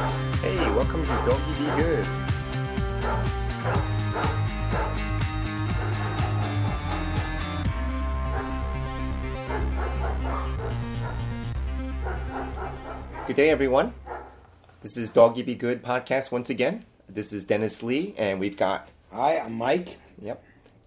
Hey, welcome to Doggy Be Good. Good day, everyone. This is Doggy Be Good podcast once again. This is Dennis Lee, and we've got Hi, I'm Mike. Yep.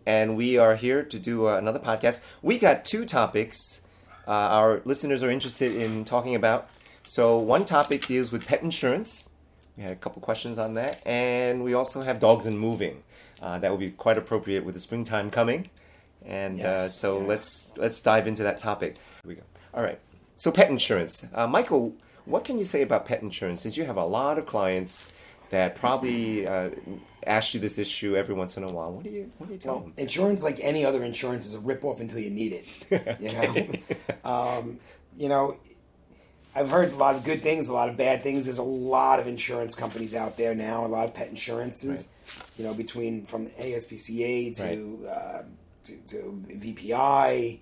And we are here to do uh, another podcast. We got two topics uh, our listeners are interested in talking about. So, one topic deals with pet insurance. We had a couple questions on that. And we also have dogs and moving. Uh, that would be quite appropriate with the springtime coming. And uh, so yes. let's let's dive into that topic. Here we go. All right. So pet insurance. Uh, Michael, what can you say about pet insurance? Since you have a lot of clients that probably uh, ask you this issue every once in a while, what do you what do you tell Well, them? insurance, like any other insurance, is a ripoff until you need it. You know, um, you know, I've heard a lot of good things, a lot of bad things. There's a lot of insurance companies out there now, a lot of pet insurances. You know, between from ASPCA to uh, to, to VPI.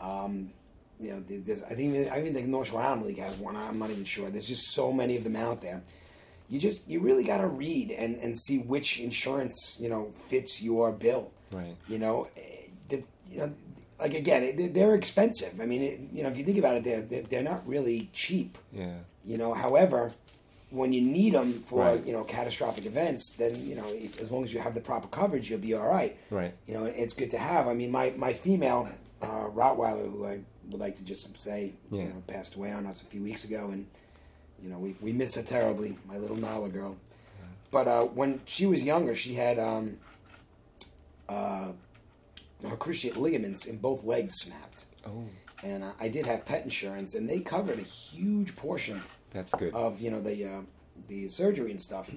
Um, you know, there's I think I even think North Shore Animal League has one. I'm not even sure. There's just so many of them out there. You just you really got to read and and see which insurance you know fits your bill. Right. You know, eh, the, you know, like again, it- they're expensive. I mean, it, you know, if you think about it, they're they're, they're not really cheap. Yeah. You know, however, when you need them for Right. you know catastrophic events, then you know if, as long as you have the proper coverage, you'll be all right. Right. You know, it's good to have. I mean, my my female uh, Rottweiler, who I would like to just say, Yeah. you know, passed away on us a few weeks ago, and you know we we miss her terribly, my little Nala girl. But uh, when she was younger, she had um, uh, her cruciate ligaments in both legs snapped, Oh, and uh, I did have pet insurance, and they covered a huge portion that's good. of you know the uh, the surgery and stuff.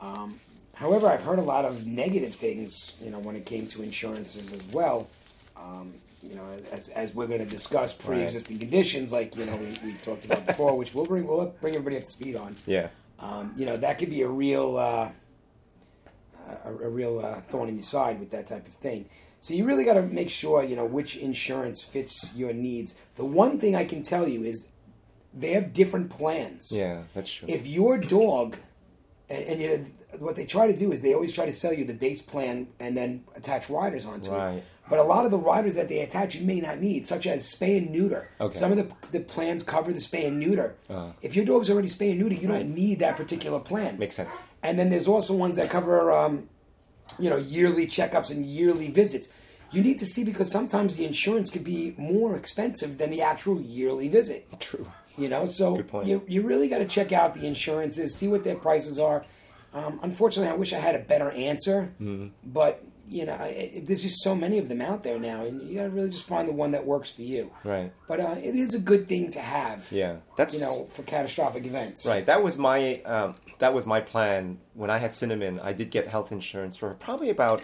Um, however, I've heard a lot of negative things, you know, when it came to insurances as well. Um, you know, as, as we're going to discuss pre-existing conditions, like you know we, we talked about before, which we'll bring we'll bring everybody up to speed on. yeah. Um, you know, that could be a real uh, a, a real uh, thorn in your side with that type of thing. So you really got to make sure you know which insurance fits your needs. The one thing I can tell you is they have different plans Yeah, that's true. if your dog and, and you, what they try to do is they always try to sell you the base plan and then attach riders onto Right. it. But a lot of the riders that they attach you may not need, such as spay and neuter. Okay. Some of the, the plans cover the spay and neuter. Uh. if your dog's already spay and neuter, you Right. don't need that particular plan. Makes sense. And then there's also ones that cover, um, you know, yearly checkups and yearly visits. You need to see because sometimes the insurance could be more expensive than the actual yearly visit. True. You know, so you you really got to check out the insurances, see what their prices are. Um, unfortunately, I wish I had a better answer, Mm-hmm. but you know, it, there's just so many of them out there now, and you got to really just find the one that works for you. Right. But uh, it is a good thing to have. Yeah. That's You know, for catastrophic events. right. That was my um, that was my plan when I had cinnamon. I did get health insurance for probably about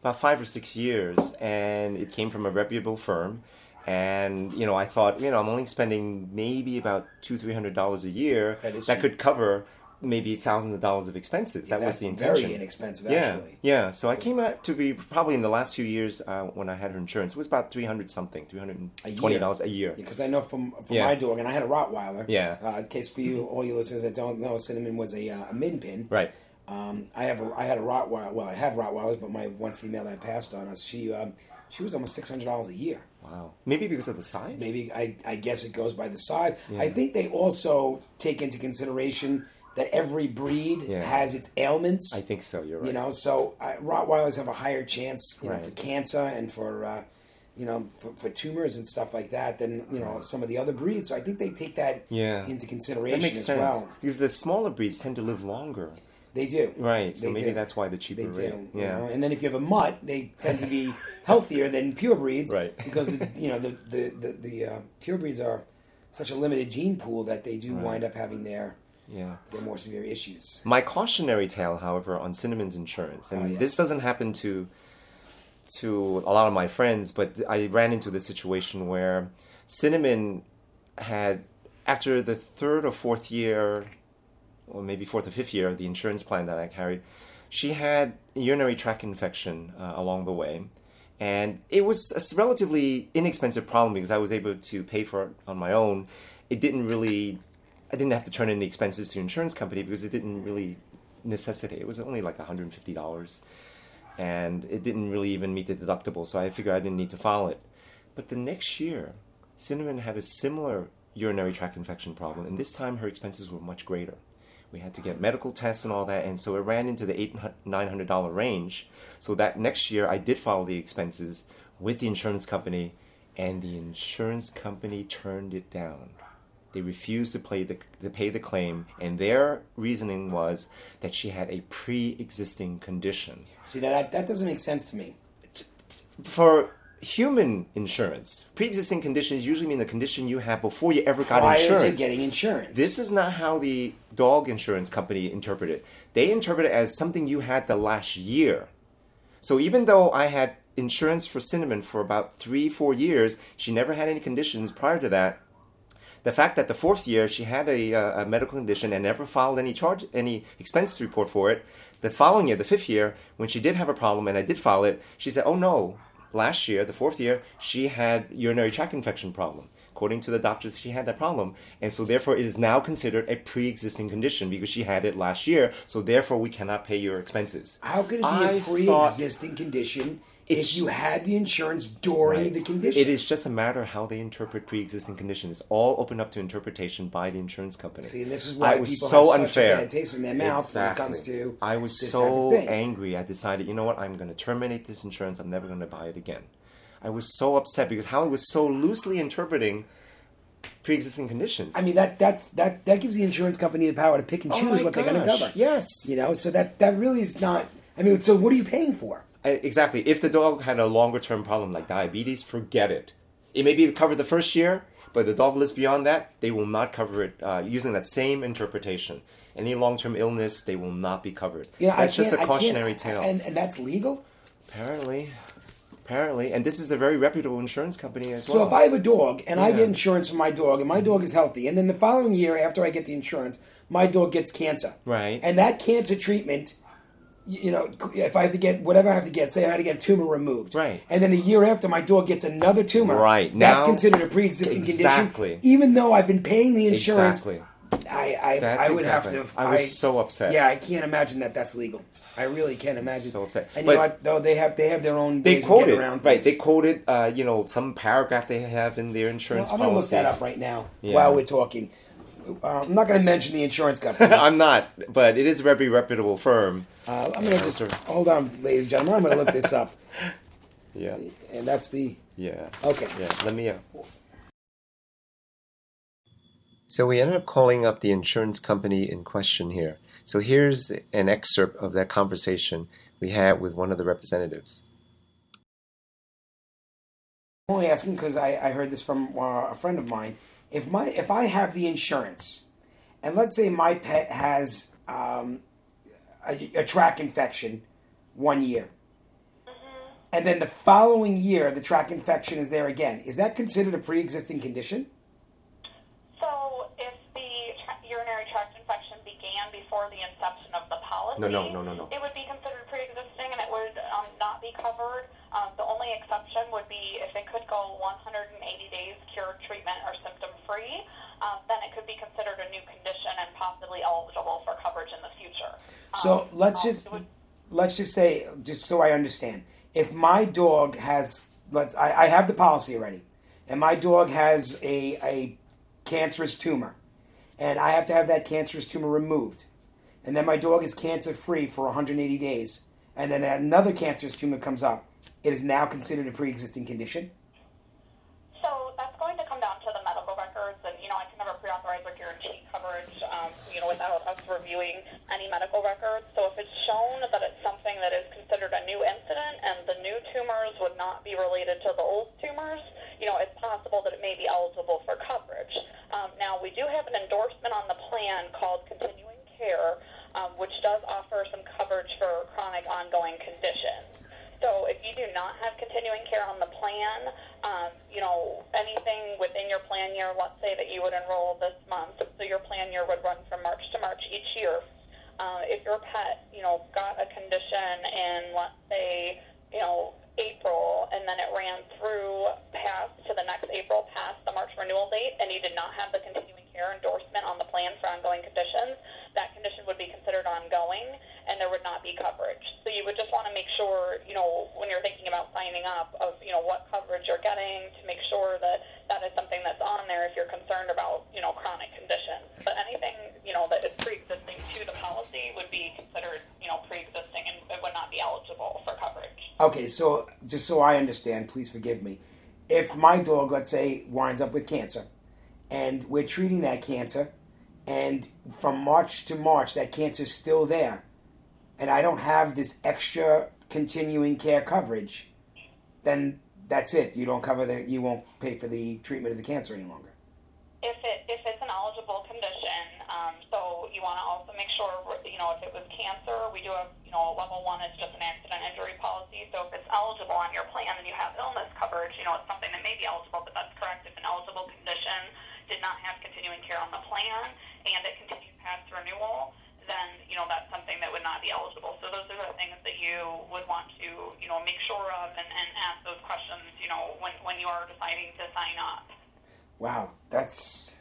about five or six years, and it came from a reputable firm. And you know, I thought, you know, I'm only spending maybe about two, three hundred dollars a year That could cover maybe thousands of dollars of expenses. that was the intention. very inexpensive, Yeah, actually. yeah. So I came out to be probably in the last few years uh, when I had her insurance. It was about three hundred something, three hundred and twenty dollars a year. Because I know from from Yeah. my dog, and I had a Rottweiler. Yeah. Uh, in case for you, all you listeners that don't know, Cinnamon was a, uh, a min pin. Right. Um, I have a, I had a Rottweiler. Well, I have Rottweilers, but my one female that passed on us, she um, she was almost six hundred dollars a year. Wow. Maybe because of the size. Maybe I, I guess it goes by the size. Yeah. I think they also take into consideration that every breed Yeah. has its ailments. I think so. You're right. You know, so uh, Rottweilers have a higher chance, you know, for cancer and for uh, you know for, for tumors and stuff like that than you know some of the other breeds. So I think they take that Yeah. into that consideration makes as sense well. because the smaller breeds tend to live longer. They do, Right. So maybe do. that's why the cheaper They do. rate. you Yeah. know? And then if you have a mutt, they tend to be healthier than pure breeds, Right. Because the, you know the the the, the uh, pure breeds are such a limited gene pool that they do Right. wind up having their Yeah. their more severe issues. My cautionary tale, however, on Cinnamon's insurance, and Ah, yes. this doesn't happen to to a lot of my friends, but I ran into the situation where Cinnamon had after the third or fourth year, or maybe fourth or fifth year of the insurance plan that I carried, she had urinary tract infection uh, along the way. And it was a relatively inexpensive problem because I was able to pay for it on my own. It didn't really I didn't have to turn in the expenses to insurance company because it didn't really necessitate. It was only like $150 and it didn't really even meet the deductible, so I figured I didn't need to file it. But the next year, Cinnamon had a similar urinary tract infection problem, and this time her expenses were much greater. We had to get medical tests and all that, and so it ran into the eight nine hundred dollar range. So that next year, I did file the expenses with the insurance company, and the insurance company turned it down. They refused to pay the to pay the claim, and their reasoning was that she had a pre-existing condition. See, that that doesn't make sense to me. For human insurance, pre-existing conditions usually mean the condition you had before you ever got Prior insurance. to getting insurance. This is not how the dog insurance company interpret it. They interpret it as something you had the last year. So even though I had insurance for Cinnamon for about three, four years, she never had any conditions prior to that. The fact that the fourth year she had a, uh, a medical condition and never filed any charge, any expense report for it. The following year, the fifth year, when she did have a problem and I did file it, she said, "Oh no, last year, the fourth year, she had urinary tract infection problem." According to the doctors, she had that problem, and so therefore it is now considered a pre-existing condition because she had it last year. So therefore, we cannot pay your expenses. How could it be I a pre-existing condition if you had the insurance during Right. the condition? It is just a matter of how they interpret pre-existing conditions. All open up to interpretation by the insurance company. See, and this is why I was people so have such unfair. a bad taste in their mouth Exactly. when it comes to I was so type of thing. angry. I decided, you know what? I'm going to terminate this insurance. I'm never going to buy it again. I was so upset because how it was so loosely interpreting pre-existing conditions. I mean that that's that that gives the insurance company the power to pick and Oh choose my what they're going to cover. yes. you know, so that that really is not. I mean, so what are you paying for? Exactly. If the dog had a longer term problem like diabetes, forget it. It may be covered the first year, but the dog lives beyond that, they will not cover it uh, using that same interpretation. Any long term illness, they will not be covered. Yeah, that's just a can't- I can't- cautionary tale. and and that's legal. apparently, apparently, and this is a very reputable insurance company as well. So if I have a dog and I get insurance for my dog and my dog is healthy, and then the following year after I get the insurance, my dog gets cancer. Right. And that cancer treatment, you know, if I have to get whatever I have to get, say I had to get a tumor removed. Right. And then the year after my dog gets another tumor. Right. That's considered a pre-existing Exactly. condition. Even though I've been paying the insurance. exactly. I I, That's I would exactly- have to. I was so upset. Yeah, I can't imagine that that's legal. I really can't imagine. So upset. And But- you know what? Though they have they have their own They ways of getting quoted around right. They things. quoted uh, you know some paragraph they have in their Well, insurance I'm going to look that up right now Yeah. while we're talking. Uh, I'm not going to mention the insurance company. I'm not, but it is a very reputable firm. Uh, I'm going to just hold on, ladies and gentlemen. I'm going to look this up, Yeah, and that's the yeah. okay. Yeah, let me. Uh... So we ended up calling up the insurance company in question here. So here's an excerpt of that conversation we had with one of the representatives. I'm only asking because I, I heard this from uh, a friend of mine. If my if I have the insurance, and let's say my pet has um, a, a tract infection one year, and then the following year the tract infection is there again, is that considered a pre-existing condition? So, if the tra- urinary tract infection began before the inception of the policy, No, no, no, no, no. it would be considered pre-existing and it would um, not be covered. Um, the only exception would be if it could go 180 days cure, treatment, or symptom-free. Um, then it could be considered a new condition and possibly eligible for coverage in the future. So Um, let's just would- let's just say, just so I understand, if my dog has, let's, I, I have the policy already, and my dog has a a cancerous tumor, and I have to have that cancerous tumor removed, and then my dog is cancer free for 180 days, and then another cancerous tumor comes up, it is now considered a pre-existing condition. So that's going to come down to the medical records, and you know I can never pre-authorize or guarantee coverage, um, you know, without us reviewing any medical records. So if it's shown that it's something that is considered a new incident, and the new tumors would not be related to the old tumors, you know, it's possible that it may be eligible for coverage. Um, now we do have an endorsement on the plan called Continuing Care, um, which does offer some coverage for chronic ongoing conditions. So if you do not have continuing care on the plan, um, you know, anything within your plan year, let's say that you would enroll this month, so your plan year would run from March to March each year. Uh, if your pet, you know, got a condition in, let's say, you know, April, and then it ran through past to the next April, past the March renewal date, and you did not have the continuing care care endorsement on the plan for ongoing conditions, that condition would be considered ongoing and there would not be coverage. So you would just want to make sure, you know, when you're thinking about signing up of, you know, what coverage you're getting to make sure that that is something that's on there if you're concerned about, you know, chronic conditions. But anything, you know, that is pre-existing to the policy would be considered, you know, pre-existing and it would not be eligible for coverage. Okay, so just so I understand, please forgive me. If my dog, let's say, winds up with cancer, and we're treating that cancer, and from March to March, that cancer's still there, and I don't have this extra continuing care coverage, then that's it. You don't cover the, you won't pay for the treatment of the cancer any longer. If it if it's an eligible condition, um, so you want to also make sure you know if it was cancer, we do have you know level one is just an accident injury policy. So if it's eligible on your plan and you have illness coverage, you know it's something that may be eligible, but that's correct. If an eligible condition did not have continuing care on the plan and it continued past renewal, then you know that's something that would not be eligible. So those are the things that you would want to you know make sure of and, and ask those questions. You know when when you are deciding to sign up. Wow, that's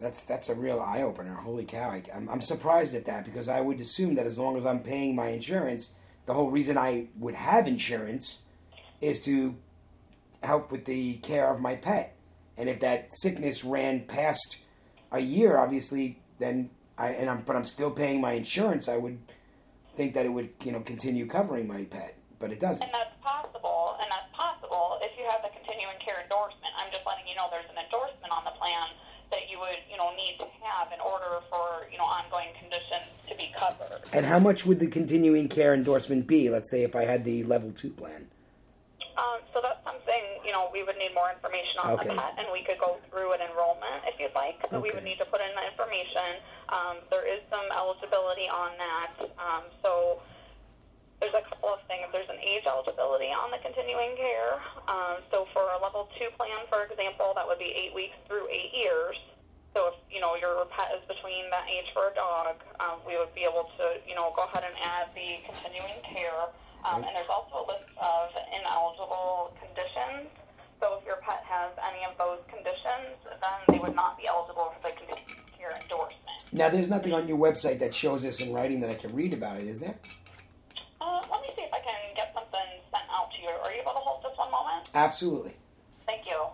that's that's a real eye opener. Holy cow! I, I'm I'm surprised at that because I would assume that as long as I'm paying my insurance, the whole reason I would have insurance is to help with the care of my pet. And if that sickness ran past a year, obviously, then I and I'm but I'm still paying my insurance. I would think that it would you know continue covering my pet, but it doesn't. And that's possible, and that's possible if you have the continuing care endorsement. I'm just letting you know there's an endorsement on the plan that you would, you know, need to have in order for, you know, ongoing conditions to be covered. And how much would the continuing care endorsement be? Let's say if I had the level two plan. Um, so that's something, you know, we would need more information on Okay. the pet, and we could go through an enrollment if you'd like. So we would need to put in the information. Um, there is some eligibility on that. Um, so there's a couple of things. There's an age eligibility on the continuing care. Um, so for a level two plan, for example, that would be eight weeks through eight years. So if you know your pet is between that age for a dog, um, we would be able to you know go ahead and add the continuing care. Um, and there's also a list of ineligible conditions. So if your pet has any of those conditions, then they would not be eligible for the continuing care endorsement. Now, there's nothing on your website that shows this in writing that I can read about it, is there? Uh, let me see if I can get something sent out to you. Are you able to hold just one moment? Absolutely. Thank you.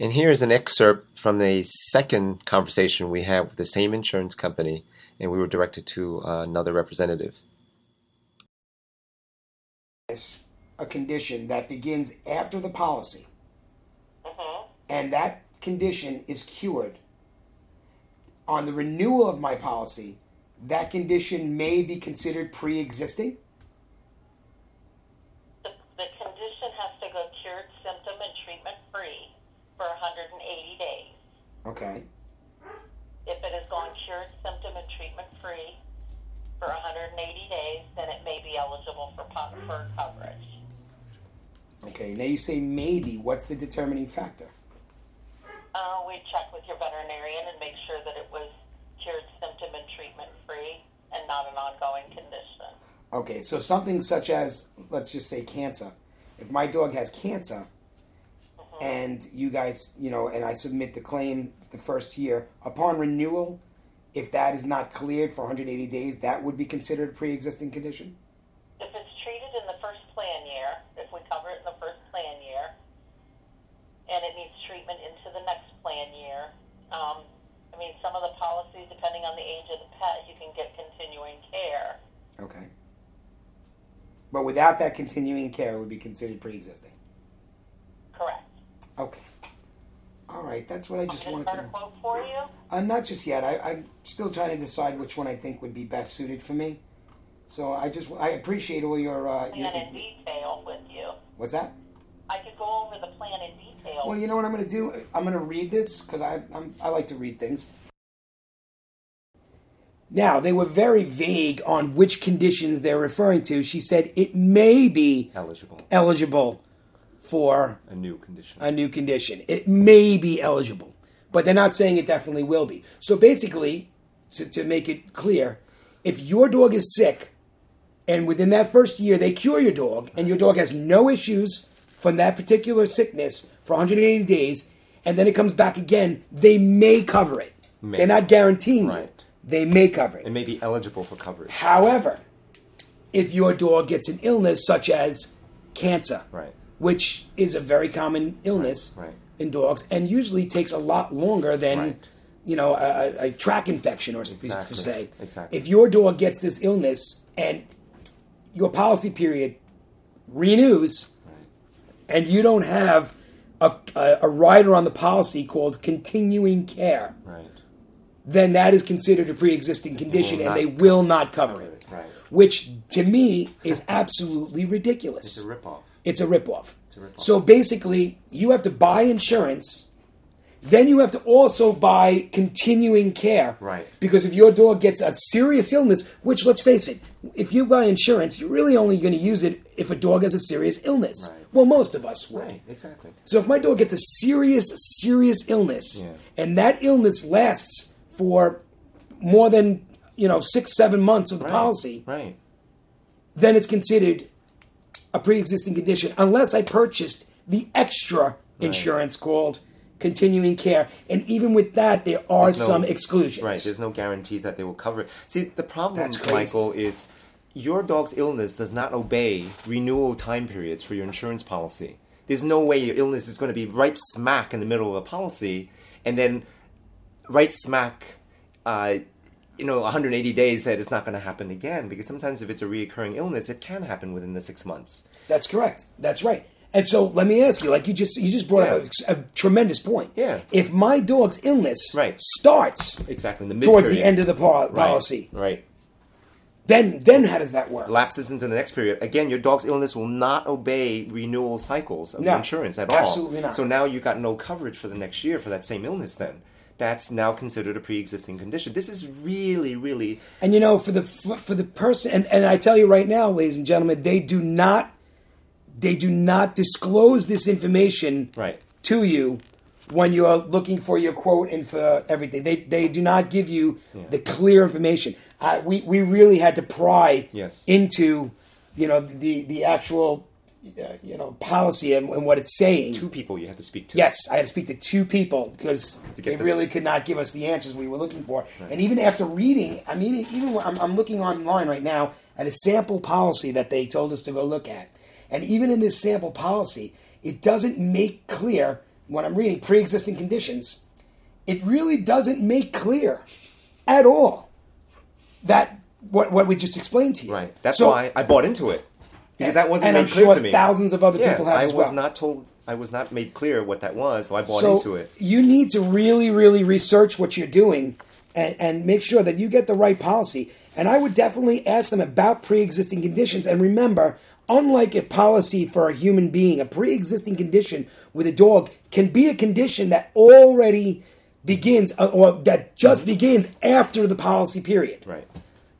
And here's an excerpt from the second conversation we had with the same insurance company, and we were directed to uh, another representative. It's a condition that begins after the policy, Mm-hmm. and that condition is cured. On the renewal of my policy, that condition may be considered pre existing. The, the condition has to go cured, symptom, and treatment free for 180 days. Okay. If it has gone cured, symptom, and treatment free for 180 days, then it may be eligible for, for coverage. Okay. Now you say maybe. What's the determining factor? Uh, we check with your veterinarian and make sure that it was cured, symptom, and treatment free and not an ongoing condition. Okay, so something such as, let's just say cancer. If my dog has cancer, and you guys, you know, and I submit the claim the first year, upon renewal, if that is not cleared for 180 days, that would be considered a pre existing condition? If it's treated in the first plan year, if we cover it in the first plan year, and it needs treatment into the next plan year, um, I mean, some of the policies, depending on the age of the pet, you can get continuing care. Okay. But without that continuing care, would be considered pre existing. Correct. Okay. All right, that's what I just wanted to know. quote for you? Uh, not just yet. I, I'm still trying to decide which one I think would be best suited for me. So I just I appreciate all your. Uh, your Plan in detail with you. what's that? I could go over the plan in detail. Well, you know what I'm going to do? I'm going to read this because I I'm, I like to read things. Now they were very vague on which conditions they're referring to. She said it may be Eligible. eligible for A new condition. a new condition. It may be eligible, but they're not saying it definitely will be. So basically, to, to make it clear, if your dog is sick and within that first year they cure your dog and your dog has no issues from that particular sickness for 180 days, and then it comes back again, they may cover it. May. They're not guaranteeing Right. They may cover it. It may be eligible for coverage. However, if your dog gets an illness such as cancer, Right. which is a very common illness Right. in dogs, and usually takes a lot longer than Right. you know a, a- tract infection or something per Exactly. se. Exactly. If your dog gets this illness and your policy period renews, and you don't have a, a, a rider on the policy called continuing care, Right. Then that is considered a pre-existing condition, and they will not cover it. Right. Which to me is absolutely ridiculous. It's a ripoff. It's a ripoff. a ripoff. So basically, you have to buy insurance, then you have to also buy continuing care. Right. Because if your dog gets a serious illness, which let's face it, if you buy insurance, you're really only going to use it if a dog has a serious illness. Right. Well, most of us will. Right. Exactly. So if my dog gets a serious, serious illness, Yeah. and that illness lasts for more than you know six, seven months of the Right. policy, Right. then it's considered a pre-existing condition unless I purchased the extra insurance called continuing care. And even with that, there are no- some exclusions. Right. There's no guarantees that they will cover it. See, the problem, That's. Michael, is your dog's illness does not obey renewal time periods for your insurance policy. There's no way your illness is going to be right smack in the middle of a policy, and then right smack, uh, you know, 180 days that it's not going to happen again. Because sometimes if it's a reoccurring illness, it can happen within the six months. That's correct. That's right. And so let me ask you, like you just you just brought up a, a tremendous point. Yeah. If my dog's illness Right. starts Exactly. In the towards the end of the pol- policy, Right. then then how does that work? lapses into the next period. Again, your dog's illness will not obey renewal cycles of No, insurance at all. absolutely not. So now you got no coverage for the next year for that same illness. Then that's now considered a pre-existing condition. This is really, really And you know, for the for the person, and, and I tell you right now, ladies and gentlemen, they do not they do not disclose this information right. to you when you're looking for your quote and for everything. They they do not give you the clear information. Uh, we we really had to pry Yes. into you know the the actual Uh, you know policy and, and what it's saying. Two people you have to speak to. Yes, I had to speak to two people because they really could not give us the answers we were looking for. And even after reading, I mean, even I'm, I'm looking online right now at a sample policy that they told us to go look at, and even in this sample policy, it doesn't make clear when I'm reading pre-existing conditions. It really doesn't make clear at all that what what we just explained to you. Right. That's So- why I bought into it because that wasn't and made I'm clear sure to me. thousands of other yeah, people have I as was well. not told. I was not made clear what that was, so I bought so into it. You need to really, really research what you're doing and, and make sure that you get the right policy. And I would definitely ask them about pre existing conditions. And remember, unlike a policy for a human being, a pre existing condition with a dog can be a condition that already begins uh, or that just begins after the policy period. Right.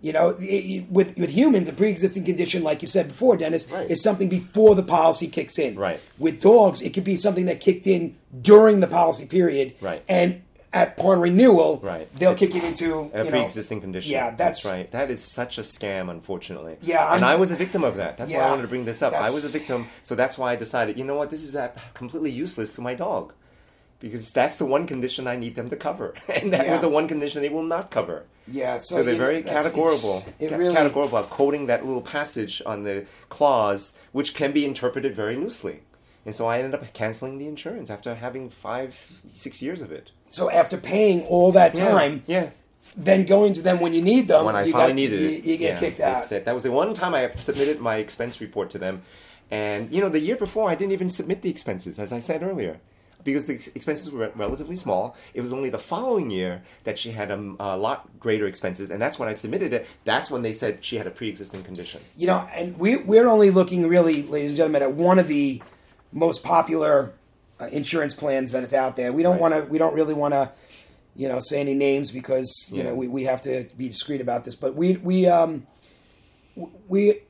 You know, it- it- with with humans, a pre-existing condition, like you said before, Dennis, Right. is something before the policy kicks in. Right. With dogs, it could be something that kicked in during the policy period. Right. And at upon renewal, Right. they'll It's kick it into a pre-existing condition. Yeah, that's, right. That is such a scam, unfortunately. Yeah, I'm- and I was a victim of that. That's why I wanted to bring this up. I was a victim, so that's why I decided. You know what? This is completely useless to my dog, because that's the one condition I need them to cover, and that Yeah. was the one condition they will not cover. Yeah, so, So they're very categorical, It ca- really, categorical about quoting that little passage on the clause, which can be interpreted very loosely. And so I ended up canceling the insurance after having five, six years of it. so after paying all that time, yeah. then going to them when you need them, when I you finally got, needed you, it, you get yeah, kicked out. said- that was the one time I submitted my expense report to them, and you know the year before I didn't even submit the expenses, as I said earlier, because the expenses were relatively small. It was only the following year that she had a, a lot greater expenses, and that's when I submitted it. That's when they said she had a pre-existing condition. You know, and we, we're only looking really, ladies and gentlemen, at one of the most popular uh, insurance plans that is out there. We don't Right. want to. We don't really want to, you know, say any names because you Yeah. know we, we have to be discreet about this. But we we um we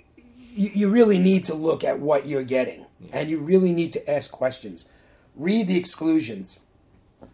you, you really need to look at what you're getting, and you really need to ask questions. Read the exclusions.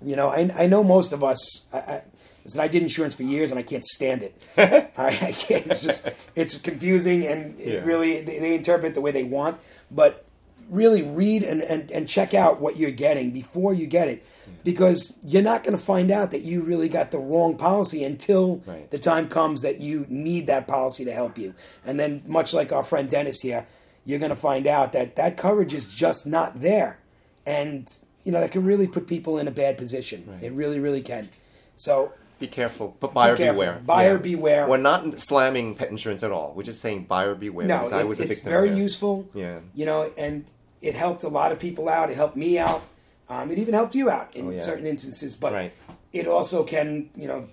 You know, I, I know most of us. I, I, listen, I did insurance for years, and I can't stand it. Right, I can't. It's just it's confusing, and it Yeah. really they, they interpret the way they want. But really read and, and, and check out what you're getting before you get it hmm. because you're not going to find out that you really got the wrong policy until Right. the time comes that you need that policy to help you. And then, much like our friend Dennis here, you're going to find out that that coverage is just not there. And, you know, that can really put people in a bad position. It really, really can. So, Be careful, but buyer careful. beware. Buyer beware. We're not slamming pet insurance at all. We're just saying buyer beware. no, because I it's, was a it's victim very of useful. Yeah. You know, and it helped a lot of people out. It helped me out. Um, it even helped you out in Oh, yeah. certain instances. But Right. it also can, you know,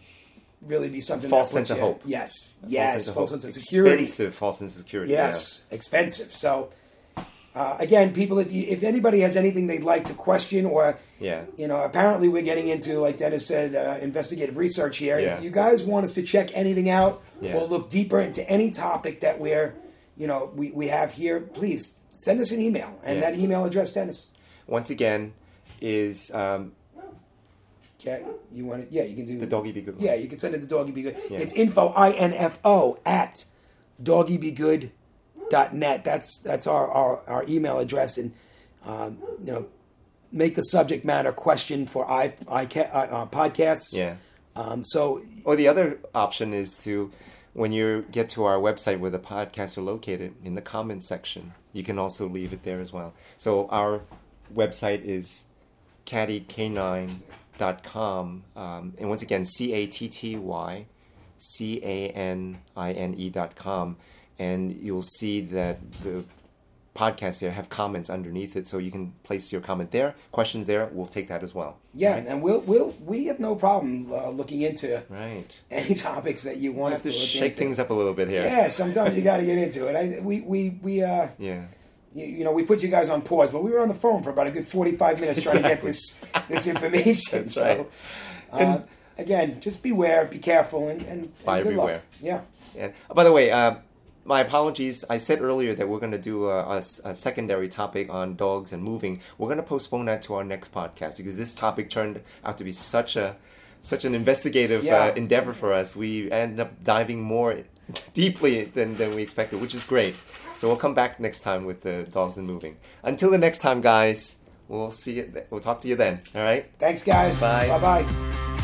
really be something False sense of hope. Yes, False yes, sense of false sense of security. Expensive false sense of security. Yes, expensive. So, uh, again, people, if you, if anybody has anything they'd like to question, or Yeah. you know, apparently we're getting into, like Dennis said, uh, investigative research here. Yeah. If you guys want us to check anything out Yeah. or look deeper into any topic that we're, you know, we, we have here, please send us an email, and that email address, Dennis. Once again, is um, Okay, you want it? Yeah, you can do the doggy be good. one. Yeah, you can send it to Doggy Be Good. Yeah. It's info I N F O at doggybegood.net. That's that's our, our, our email address, and um, you know, make the subject matter question for i i uh, podcasts. Yeah. Um, so Or the other option is to, when you get to our website where the podcasts are located, in the comments section, you can also leave it there as well. So our website is cattycanine.com. Um, and once again, C A T T Y C A N I N E dot com. And you'll see that the podcast there have comments underneath it, so you can place your comment there, questions there. We'll take that as well. yeah, Right? and we'll we'll we have no problem uh, looking into Right. any topics that you want to shake into. things up a little bit here. Yeah, sometimes you got to get into it. I, we we we uh. Yeah. you, you know, we put you guys on pause, but we were on the phone for about a good forty-five minutes trying to get this this information. So, right. uh, again, just beware, be careful, and, and, and good beware. luck. Yeah, And oh, by the way, uh, my apologies. I said earlier that we're going to do a secondary topic on dogs and moving. We're going to postpone that to our next podcast because this topic turned out to be such a such an investigative Yeah. uh, endeavor for us. We ended up diving more deeply than, than we expected, which is great. So we'll come back next time with the dogs and moving. Until the next time, guys. We'll see you. Th- we'll talk to you then. All right. thanks, guys. Bye. Bye bye.